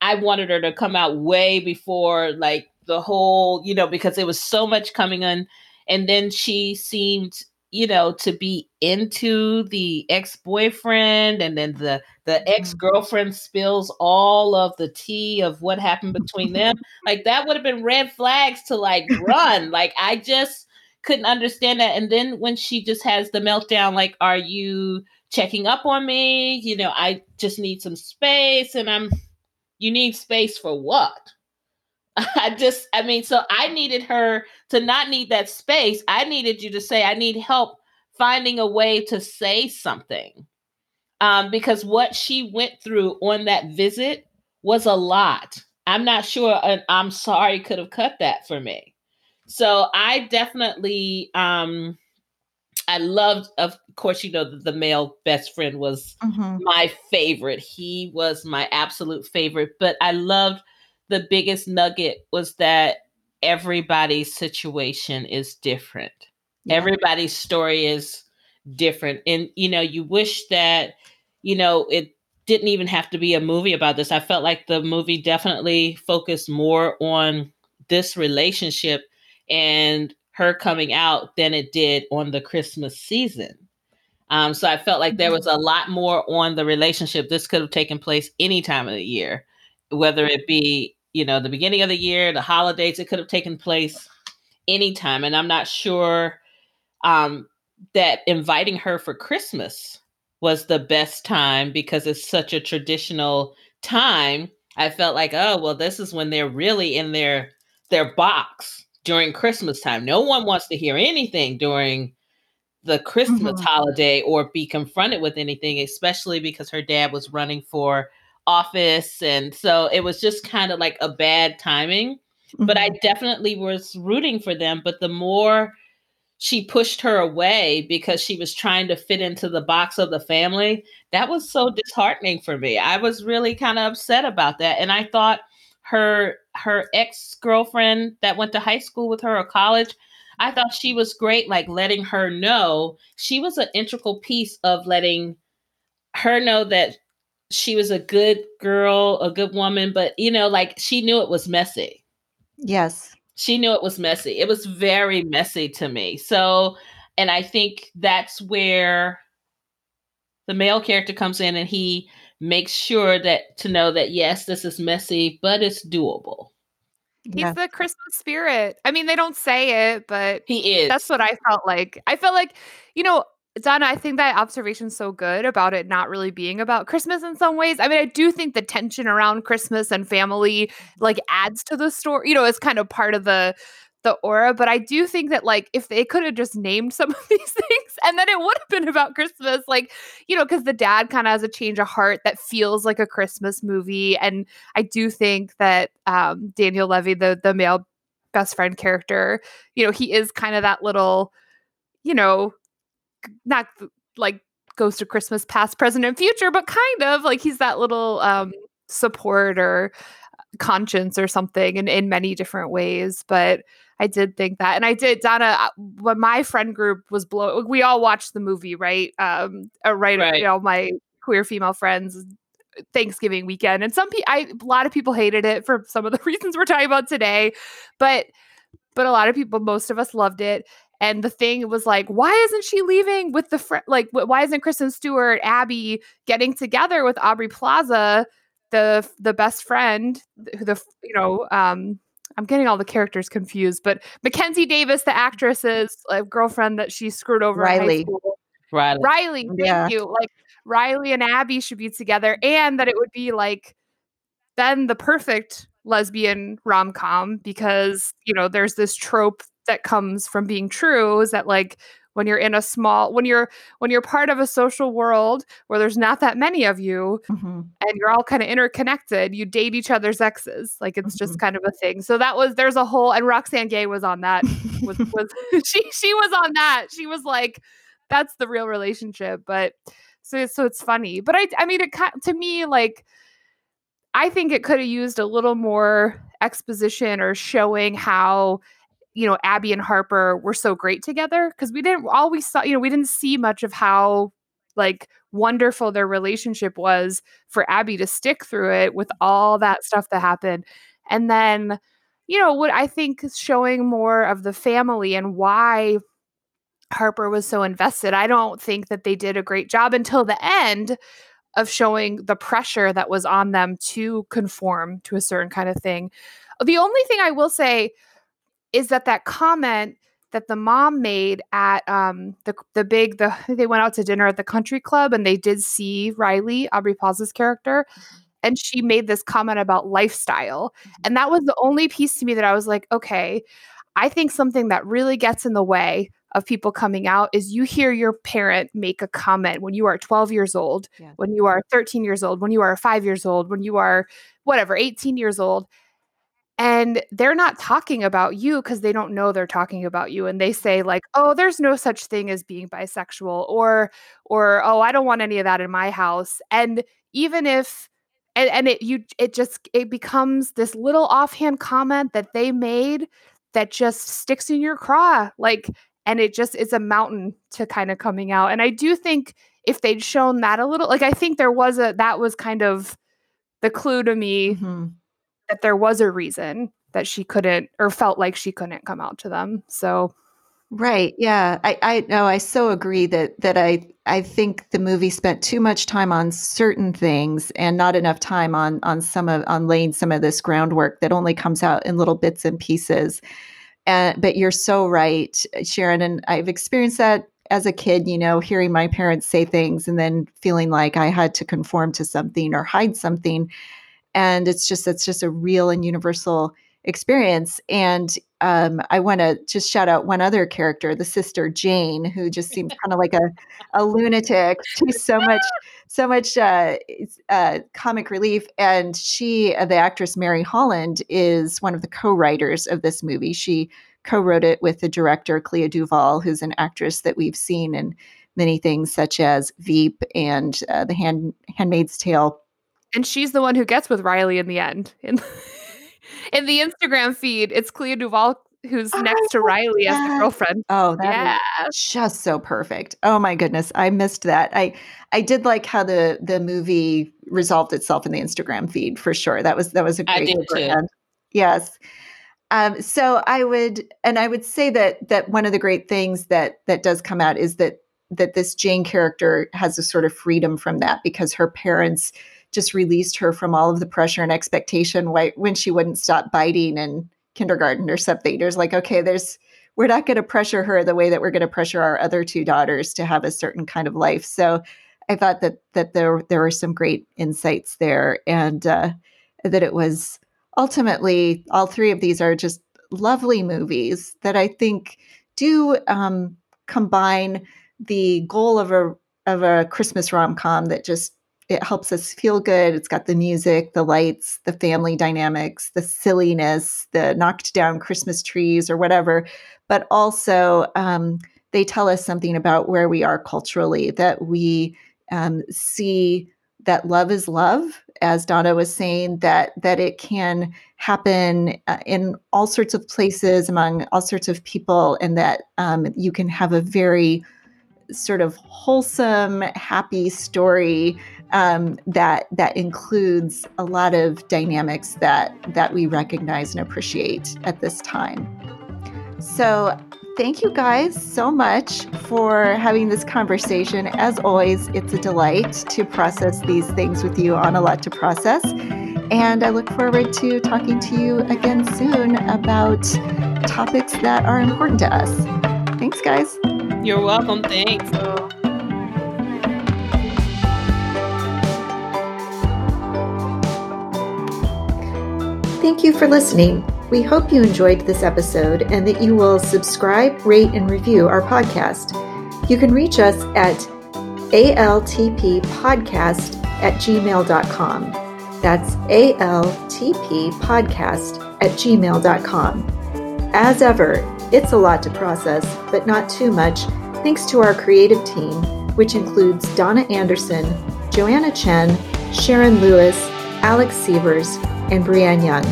[SPEAKER 2] i wanted her to come out way before like the whole you know because there was so much coming on and then she seemed you know to be into the ex-boyfriend and then the the mm-hmm. ex-girlfriend spills all of the tea of what happened between them. Like that would have been red flags to like run. Like i just couldn't understand that. And then when she just has the meltdown like are you checking up on me? You know i just need some space. And i'm you need space for what I just, I mean, so I needed her to not need that space. I needed you to say, I need help finding a way to say something. Um, because what she went through on that visit was a lot. I'm not sure an I'm sorry could have cut that for me. So I definitely um I loved of course you know the, the male best friend was mm-hmm. my favorite. He was my absolute favorite, but I loved the biggest nugget was that everybody's situation is different. Yeah. Everybody's story is different. And, you know, you wish that, you know, it didn't even have to be a movie about this. I felt like the movie definitely focused more on this relationship and her coming out than it did on the Christmas season. Um, so I felt like there mm-hmm. was a lot more on the relationship. This could have taken place any time of the year whether it be you know the beginning of the year, the holidays. It could have taken place anytime, and I'm not sure um, that inviting her for Christmas was the best time because it's such a traditional time. I felt like, oh well, this is when they're really in their their box during Christmas time. No one wants to hear anything during the Christmas mm-hmm. holiday or be confronted with anything, especially because her dad was running for office and so it was just kind of like a bad timing mm-hmm. but i mm-hmm. definitely was rooting for them but the more she pushed her away because she was trying to fit into the box of the family that was so disheartening for me i was really kind of upset about that and i thought her her ex-girlfriend that went to high school with her or college i thought she was great like letting her know she was an integral piece of letting her know that she was a good girl, a good woman, but you know, like she knew it was messy.
[SPEAKER 1] Yes.
[SPEAKER 2] She knew it was messy. It was very messy to me. So, and I think that's where the male character comes in and he makes sure that to know that yes, this is messy, but it's doable.
[SPEAKER 3] He's yeah. the Christmas spirit. I mean, they don't say it, but
[SPEAKER 2] he is.
[SPEAKER 3] That's what I felt like. I felt like, you know, Donna, I think that observation's so good about it not really being about Christmas in some ways. I mean, I do think the tension around Christmas and family like adds to the story. You know, it's kind of part of the the aura, but I do think that like if they could have just named some of these things and then it would have been about Christmas, like, you know, because the dad kind of has a change of heart that feels like a Christmas movie. And I do think that um Daniel Levy, the the male best friend character, you know, he is kind of that little, you know, not like Ghost of Christmas past, present, and future, but kind of like he's that little um, support or conscience or something in, in many different ways. But I did think that. And I did, Donna, uh, when my friend group was blow, we all watched the movie, right? Um, uh, right, right. You know, my queer female friends Thanksgiving weekend. And some people, I a lot of people hated it for some of the reasons we're talking about today, but but a lot of people, most of us loved it. And the thing was like, why isn't she leaving with the friend? Like, why isn't Kristen Stewart, Abby getting together with Aubrey Plaza, the the best friend, who the you know, um, I'm getting all the characters confused, but Mackenzie Davis, the actress's like, girlfriend that she screwed over
[SPEAKER 1] Riley.
[SPEAKER 2] Riley.
[SPEAKER 3] Riley, thank
[SPEAKER 1] Yeah.
[SPEAKER 3] you. Like Riley and Abby should be together, and that it would be like then the perfect lesbian rom com because you know there's this trope that comes from being true is that like when you're in a small when you're when you're part of a social world where there's not that many of you
[SPEAKER 1] Mhm.
[SPEAKER 3] and you're all kind of interconnected you date each other's exes. Like it's just
[SPEAKER 1] Mhm.
[SPEAKER 3] kind of a thing. So that was there's a whole and roxane gay was on that was was she she was on that. She was like that's the real relationship. But so so it's funny. But i i mean it to me like i think it could have used a little more exposition or showing how you know abby and harper were so great together because we didn't all we saw you know we didn't see much of how like wonderful their relationship was for abby to stick through it with mm-hmm. all that stuff that happened and then you know what i think is showing more of the family and why Harper was so invested. I don't think that they did a great job until the end of showing the pressure that was on them to conform to a certain kind of thing. The only thing I will say is that that comment that the mom made at um, the the big the they went out to dinner at the country club and they did see Riley Aubrey Plaza's character and she made this comment about lifestyle and that was the only piece to me that I was like okay I think something that really gets in the way of people coming out is you hear your parent make a comment when you are 12 years old,
[SPEAKER 1] Yeah.
[SPEAKER 3] when you are 13 years old, when you are 5 years old, when you are whatever, 18 years old. And they're not talking about you because they don't know they're talking about you. And they say, like, oh, there's no such thing as being bisexual, or, or, oh, I don't want any of that in my house. And even if and, and it you it just it becomes this little offhand comment that they made that just sticks in your craw. Like and it just is a mountain to kind of coming out. And I do think if they'd shown that a little, like I think there was a that was kind of the clue to me
[SPEAKER 1] Mhm.
[SPEAKER 3] That there was a reason that she couldn't or felt like she couldn't come out to them. So
[SPEAKER 1] Right. Yeah. I, I no, I so agree that that I I think the movie spent too much time on certain things and not enough time on on some of on laying some of this groundwork that only comes out in little bits and pieces. And but you're so right, Sharon, and I've experienced that as a kid, you know, hearing my parents say things and then feeling like I had to conform to something or hide something. And it's just it's just a real and universal experience. And um, I want to just shout out one other character, the sister Jane, who just seems kind of like a, a lunatic. She's so much, so much uh, uh, comic relief. And she, uh, the actress Mary Holland, is one of the co-writers of this movie. She co-wrote it with the director Clea Duvall, who's an actress that we've seen in many things such as Veep and uh, The Hand, Handmaid's Tale.
[SPEAKER 3] And she's the one who gets with Riley in the end. In, in the Instagram feed, it's Clea Duvall who's
[SPEAKER 1] Oh,
[SPEAKER 3] next to Riley as the girlfriend.
[SPEAKER 1] Oh, that is
[SPEAKER 3] Yeah.
[SPEAKER 1] just so perfect. Oh my goodness, I missed that. I I did like how the the movie resolved itself in the Instagram feed for sure. That was that was a great
[SPEAKER 2] did too.
[SPEAKER 1] shorthand. Yes. Um, so I would and I would say that that one of the great things that that does come out is that that this Jane character has a sort of freedom from that because her parents just released her from all of the pressure and expectation when she wouldn't stop biting in kindergarten or something. There's like, okay, there's we're not going to pressure her the way that we're going to pressure our other two daughters to have a certain kind of life. So I thought that that there there were some great insights there, and uh, that it was ultimately all three of these are just lovely movies that I think do um, combine the goal of a of a Christmas rom com that just it helps us feel good. It's got the music, the lights, the family dynamics, the silliness, the knocked down Christmas trees or whatever, but also um, they tell us something about where we are culturally, that we um, see that love is love, as Donna was saying, that that it can happen uh, in all sorts of places among all sorts of people, and that um, you can have a very sort of wholesome, happy story um, that that includes a lot of dynamics that that we recognize and appreciate at this time. So thank you guys so much for having this conversation. As always, it's a delight to process these things with you on a lot to process. And I look forward to talking to you again soon about topics that are important to us. Thanks, guys.
[SPEAKER 2] You're welcome. Thanks.
[SPEAKER 1] Thank you for listening. We hope you enjoyed this episode and that you will subscribe, rate, and review our podcast. You can reach us at altppodcast at gmail.com. That's altppodcast at gmail.com. As ever, it's a lot to process, but not too much, thanks to our creative team, which includes Donna Anderson, Joanna Chen, Sharon Lewis, Alex Sievers, and Brianne Young.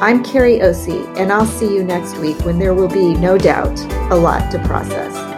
[SPEAKER 1] I'm Kerry Ose, and I'll see you next week when there will be, no doubt, a lot to process.